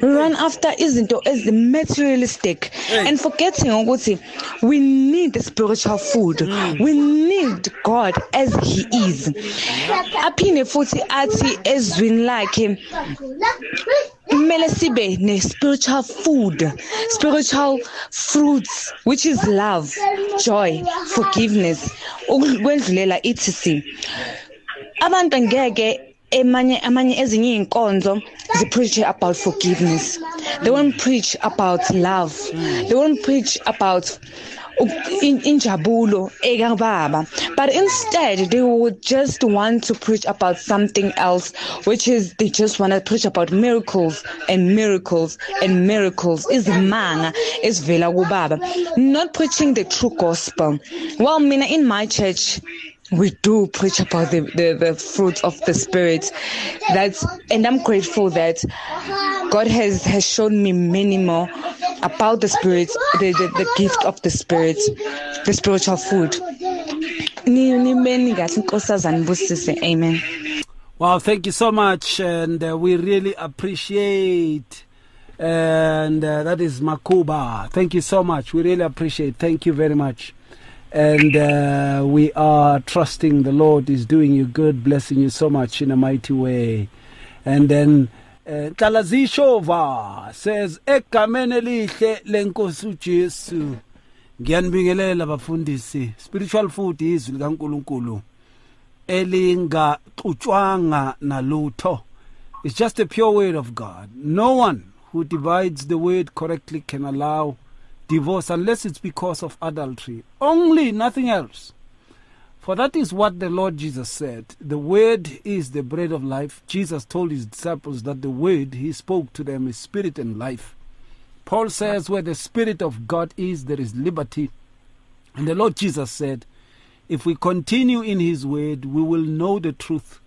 We run after izinto ezi-materialistic and forgetting ukuthi we need the spiritual food. Mm. We need god as he is. Aphinde futhi athi ezwini lakhe kumele sibe ne-spiritual food spiritual fruits which is love joy forgiveness ukwendlulela etc abantu ngeke emanye amanye ezinye iy'nkonzo zipreach about forgiveness. They won't preach about love. They won't preach about injabulo ekababa but instead they would just want to preach about something else which is they just want to preach about miracles and miracles and miracles. Izimanga ezivela kubaba. Not preaching the true gospel. Well mina in my church we do preach about the, the, the fruits of the spirit that's and i'm grateful that god has has shown me many more about the spirit the, the, the gift of the spirit the spiritual food amen Wow, thank you so much, and uh, we really appreciate. And uh, that is Makuba. Thank you so much. We really appreciate. Thank you very much. And uh, we are trusting the Lord is doing you good, blessing you so much in a mighty way. And then uh, Kalazishova says, "Egameni elihle lenkosi uJesu." Ngiyanibingelela bafundisi. Spiritual food izwi likaNkuluNkulu. elingaxutshwanga nalutho it's just a pure word of god no one who divides the word correctly can allow divorce unless it's because of adultery. Only nothing else. For that is what the lord jesus said. The word is the bread of life. Jesus told his disciples that the word he spoke to them is spirit and life. Paul says where the spirit of god is there is liberty. And the lord jesus said if we continue in his word, we will know the truth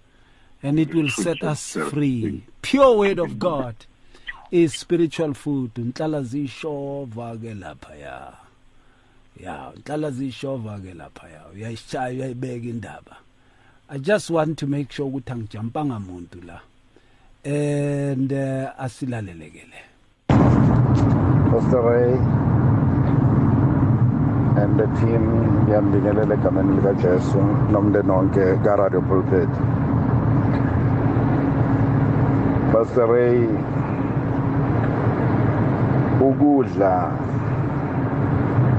and it will set us free. Pure word of God is spiritual food. Nhlala zishova ke lapha ya. Nhlala zishova ke lapha ya. Uyayishaya uyayibeka indaba. I just want to make sure ukuthi angijampanga muntu la. And uh, asilalelekele. Ray and the team ngiyambingelela egameni likajesu nomndeni wonke karadio pulpit Pastor Ray ukudla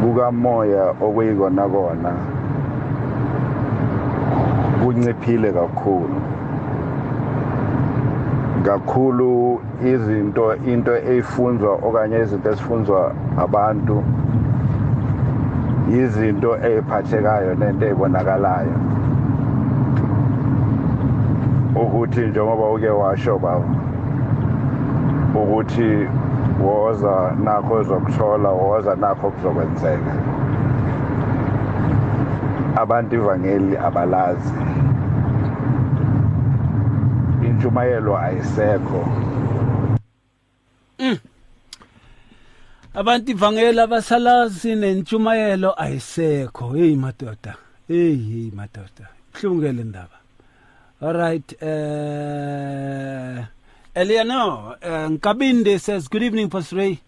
kukamoya okuyikona kona kunciphile kakhulu. Kakhulu izinto into eyifunzwa okanye izinto esifunzwa abantu izinto eziphathekayo nento ezibonakalayo ukuthi njengoba uke washo baba ukuthi woza nakho ezokuthola woza nakho kuzokwenzeka. Abantu ivangeli abalazi. Intshumayelo ayisekho. Abantu ivangeli abasalazi nentshumayelo ayisekho. Hey madoda. Hey hey madoda. Hlungele ndaba all right uh Eliano uh, Nkabinde says good evening Pastor Ray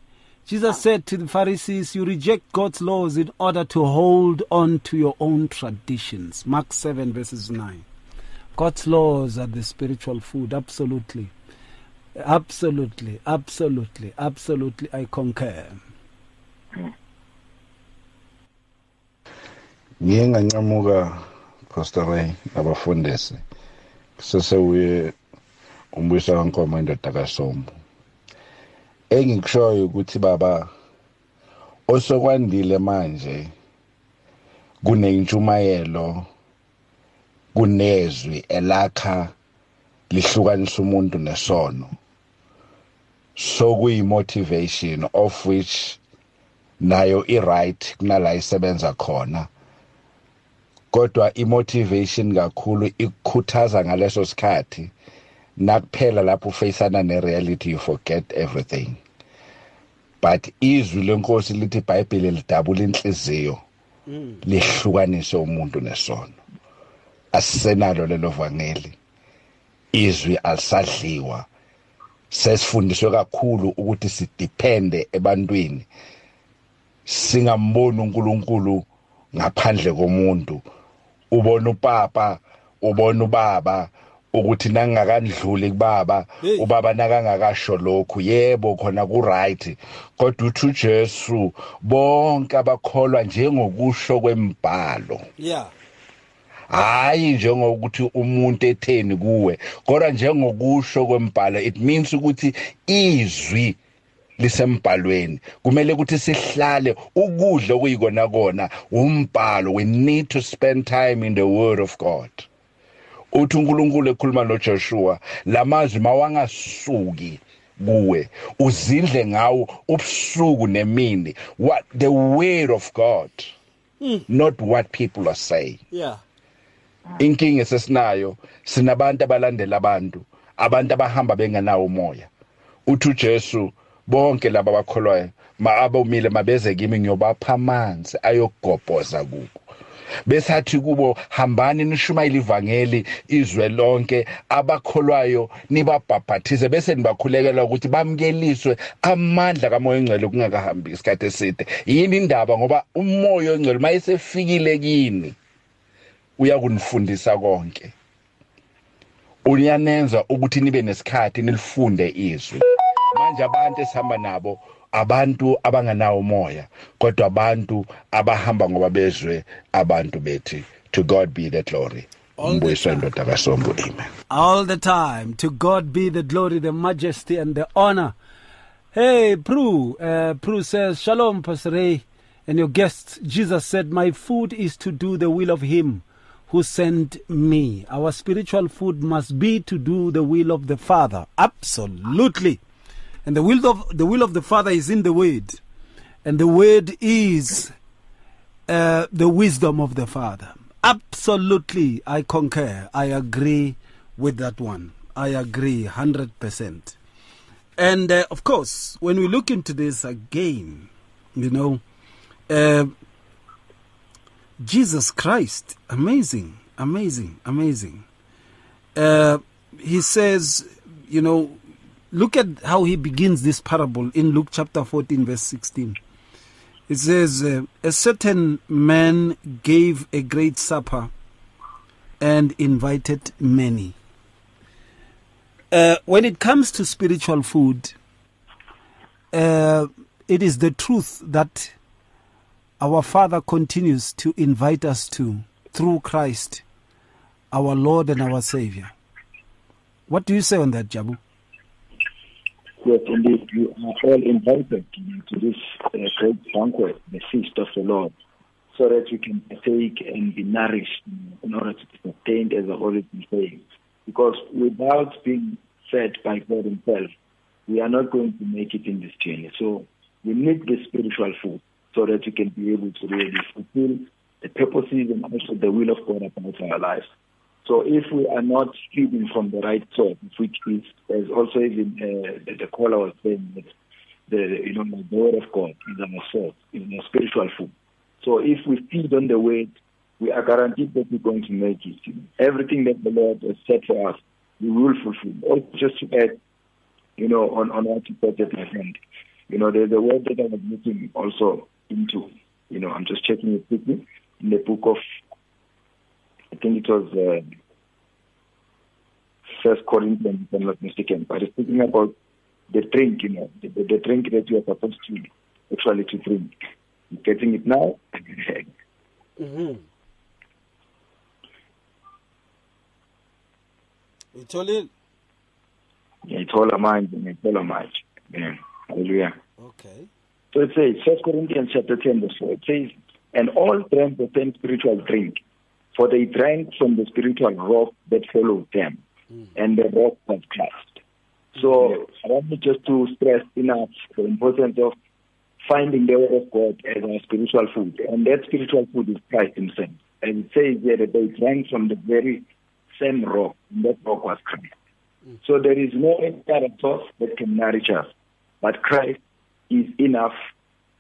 Jesus said to the Pharisees, You reject God's laws in order to hold on to your own traditions. Mark 7, verses 9. God's laws are the spiritual food. Absolutely. Absolutely. Absolutely. Absolutely. I concur. ngiye ngancamuka pastor ray nabafundisi sesewuye umbuyisa kaNkomo indoda kaSombo. Engikushoyo ukuthi baba osokwandile manje kunentshumayelo kunezwi elakha lihlukanisa umuntu nesono. Sokuyi motivation of which nayo i right kunala isebenza khona. Kodwa i motivation kakhulu ikukhuthaza ngaleso sikhathi nakuphela lapho ufacana nereality you forget everything. But izwi lenkosi lithi iBhayibheli lidabula inhliziyo lihlukanise umuntu nesono. Asisenalo lelo vangeli. Izwi alisadliwa. Sesifundiswe kakhulu ukuthi sidepende ebantwini. Singamboni uNkulunkulu ngaphandle komuntu. Ubona upapa ubona ubaba ukuthi nangakandluli kubaba ubaba nakangakasho lokhu. Yebo khona ku right kodwa uthi uJesu bonke abakholwa njengokusho kwembhalo. Yeah. Hayi njengokuthi umuntu etheni kuwe kodwa njengokusho kwembhalo it means ukuthi izwi lisembhalweni. Kumele ukuthi sihlale ukudla okuyikona kona umbhalo. We need to spend time in the word of god. Uthi uNkulunkulu ekhuluma noJoshua lamazwi mawangasuki kuwe uzindle ngawo ubusuku nemini. What the word of god not what people are saying. Yeah. Inkinga esesinayo sinabantu abalandela abantu abantu abahamba bengenawo umoya. Uthi uJesu bonke laba abakholwayo ma abomile mabeze kimi ngiyobapha amanzi ayogobhoza kubo. Besathi kubo hambani nishumayele ivangeli izwe lonke abakholwayo nibabhabhathize bese nibakhulekela ukuthi bamkeliswe amandla kamoya engcwele kungakahambi isikhathi eside. Yini indaba? Ngoba umoya engcwele mayesefikile kini. Uyakunifundisa konke. Uyanenza ukuthi nibe nesikhathi nilifunde izwi manje abantu esihamba nabo abantu abanganawo umoya kodwa abantu abahamba ngoba bezwe abantu bethi to god be the glory umbuyiso indoda kasombu amen all the time. To God be the glory, the majesty, and the honor. Hey, Prue. Uh, Prue says, Shalom, Pastor Ray, and your guests. Jesus said, My food is to do the will of Him who sent me. Our spiritual food must be to do the will of the Father. Absolutely. And the will of the will of the Father is in the Word, and the Word is uh, the wisdom of the Father. Absolutely, I concur. I agree with that one. I agree 100%. And uh, of course, when we look into this again, you know, uh, Jesus Christ, amazing, amazing, amazing. Uh, he says, you know, look at how he begins this parable in Luke chapter 14, verse 16. It says, A certain man gave a great supper and invited many. Uh, when it comes to spiritual food, uh, it is the truth that our Father continues to invite us to through Christ, our Lord and our Savior. What do you say on that, Jabu? Yes, indeed, you are all invited to this uh, great banquet, the feast of the Lord, so that you can partake and be nourished in order to be sustained, as I've always been saying. Because without being fed by God Himself, we are not going to make it in this journey. So we need the spiritual food so that you can be able to really fulfill the purposes and also the will of God about our lives. So if we are not feeding from the right source, which is, as also even uh, the, the caller was saying, that the you know the word of God is our source, is our spiritual food. So if we feed on the word, we are guaranteed that we're going to make it. Everything that the Lord has set for us, we will fulfill. Also, just to add, you know, on, on what you said, my friend, you know, there's a word that I was looking also into. You know, I'm just checking it quickly in the book of I think it was uh, First Corinthians, if I'm not mistaken. But it's speaking about the drink, you know, the, the, drink that you are supposed to actually to drink. You're getting it now? Mm-hmm. Yeah, it's all a mind it's all a match. Yeah. Hallelujah. okay. So it says, First Corinthians chapter 10, verse 4, it says, And all drank the same spiritual drink, for they drank from the spiritual rock that followed them, hmm. and the rock was Christ. So I want you just to stress enough the importance of finding the word of God as our spiritual food. And that spiritual food is Christ himself. And it says here that they drank from the very same rock, and that rock was Christ. Hmm. So there is no other source that can nourish us, but Christ is enough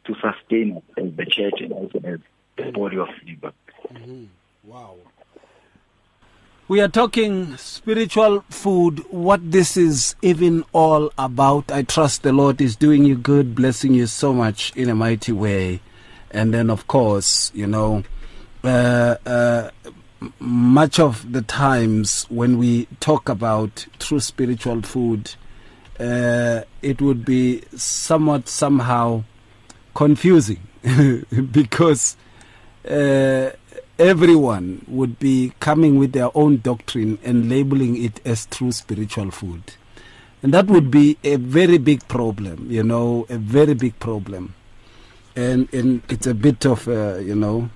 to sustain us as the church and also as the body of hmm. believers. Mm-hmm. Wow. We are talking spiritual food, what this is even all about. I trust the Lord is doing you good, blessing you so much in a mighty way. And then, of course, you know, uh, uh, much of the times when we talk about true spiritual food, uh, it would be somewhat somehow confusing because uh, everyone would be coming with their own doctrine and labeling it as true spiritual food. And that would be a very big problem, you know, a very big problem. And, and it's a bit of, a, you know,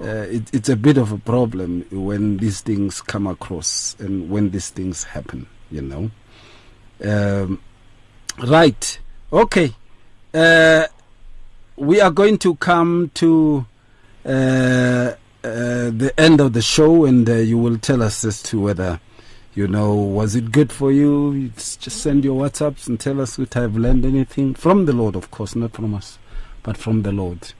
uh, it, it's a bit of a problem when these things come across and when these things happen, you know. Um, right. Okay. Uh, we are going to come to uh, uh, the end of the show, and uh, you will tell us as to whether, you know, was it good for you? You Just send your WhatsApps and tell us if I've learned anything from the Lord, of course, not from us, but from the Lord.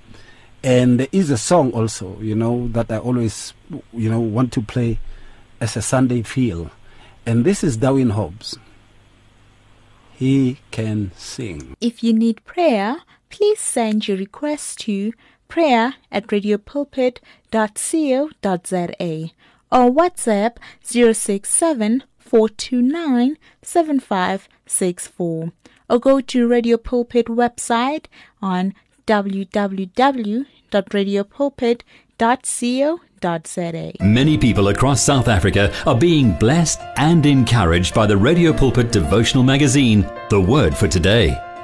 And there is a song also, you know, that I always, you know, want to play as a Sunday feel. And this is Darwin Hobbs. He can sing. If you need prayer, please send your request to prayer at radiopulpit.co.za or WhatsApp 067 429 7564 or go to Radio Pulpit website on www.radiopulpit.co.za. Many people across South Africa are being blessed and encouraged by the Radio Pulpit devotional magazine, The Word for Today.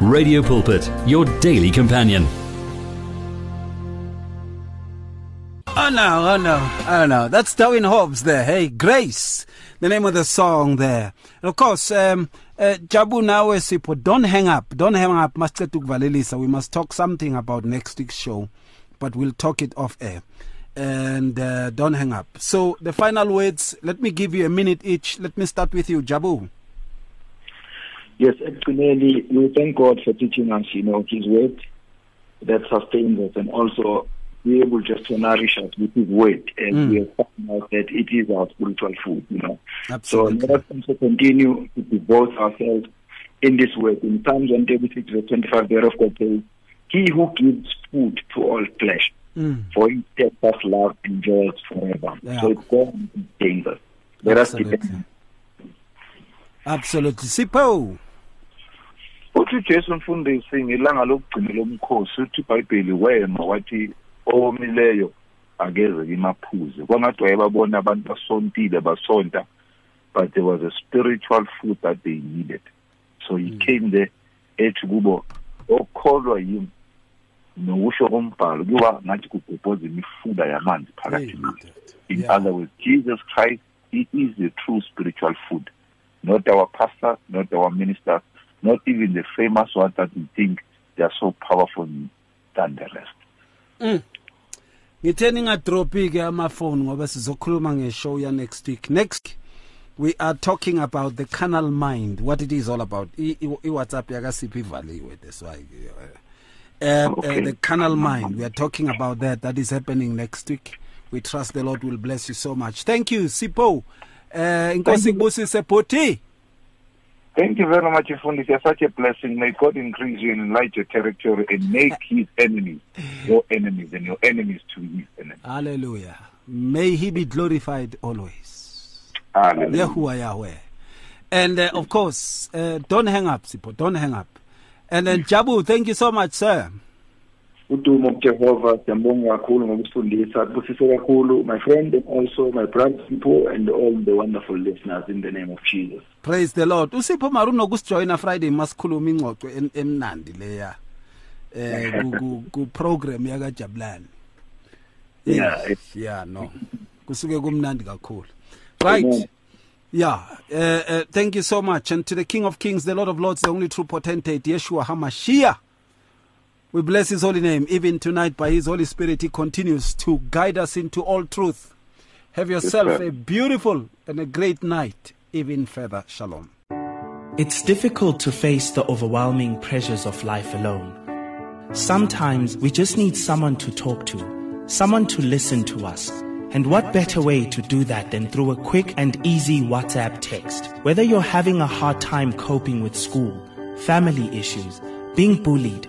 Radio Pulpit, your daily companion. Oh no, oh no, oh no. That's Darwin Hobbs there. Hey, Grace, the name of the song there. And of course, um, uh, Jabu Nawe Sipho, don't hang up. Don't hang up. Valelisa. We must talk something about next week's show, but we'll talk it off air. And uh, don't hang up. So, the final words, let me give you a minute each. Let me start with you, Jabu. Yes, actually, we thank God for teaching us, you know, His word that sustains us and also be able just to nourish us with His word. And Mm. we have found out that it is our spiritual food, you know. Absolutely. So let us also continue to devote ourselves in this word. In Psalms 136, verse 25, thereof God says, He who gives food to all flesh, Mm. for his steadfast love endures forever. Yeah. So it's God who sustains us. Let us Absolutely. depend. Absolutely. Sipo. uthi ujesu mfundisi ngelanga lokugcina lomkhosi uthi ibhayibheli wema wathi owomileyo akeze kimaphuze kwangathi wayebabona abantu basontile basonta but there was a spiritual food that they needed so he came there ethi kubo okholwa yimi nokusho kombhalo kuba ngathi kugobhoza imifula yamanzi phakathi kwethu in Yeah. other words jesus christ he is the true spiritual food not our pastors not our ministers not even the famous ones that we think they are so powerful than the rest. Mm. ngithe ningadropi ke amafoni ngoba sizokhuluma ngeshow ya next week. Next we are talking about the carnal mind what it is all about. I-whatsapp yakasiphi ivaliwe that's why uh, uh, the carnal mind. We are talking about that. That is happening next week. We trust the lord will bless you so much. Thank you Sipho uh, inkosi kubusise Thank you very much, Ifundisi. You're such a blessing. May God increase you and enlarge your territory and make his enemies your enemies and your enemies to his enemies. hallelujah may he be glorified always Hallelujah. Yahuwah Yahweh. And uh, of course, uh, don't hang up, Sipho. Don't hang up. And then Jabu, thank you so much, sir. Udumo kuJehova siyambonga kakhulu ngokusifundisa kubusise kakhulu my friend and also my brothers people and all the wonderful listeners in the name of Jesus. Praise the lord. Usipho mari unokusijoyina friday masikhuluma ingxoxo em- emnandi leya eh ku- ku- ku program yakajabulani. Yeah. Eh, yeah no kusuke kumnandi kakhulu. Right. Amen. yeah uh, uh, thank you so much. And to the king of kings the lord of lords the only true potentate yeshua hamashiach. We bless his holy name even tonight by his holy spirit he continues to guide us into all truth have yourself a beautiful and a great night even further shalom It's difficult to face the overwhelming pressures of life alone. Sometimes we just need someone to talk to, someone to listen to us. And what better way to do that than through a quick and easy WhatsApp text? Whether you're having a hard time coping with school, family issues, being bullied,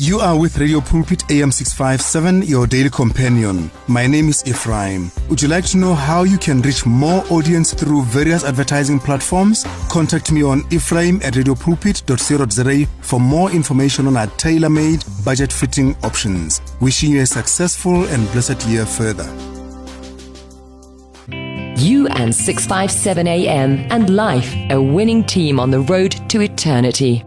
You are with Radio Pulpit AM 657, your daily companion. My name is Ephraim. Would you like to know how you can reach more audience through various advertising platforms? Contact me on ephraim at radiopulpit.co.za for more information on our tailor made, budget fitting options. Wishing you a successful and blessed year further. You and 657 AM and life, a winning team on the road to eternity.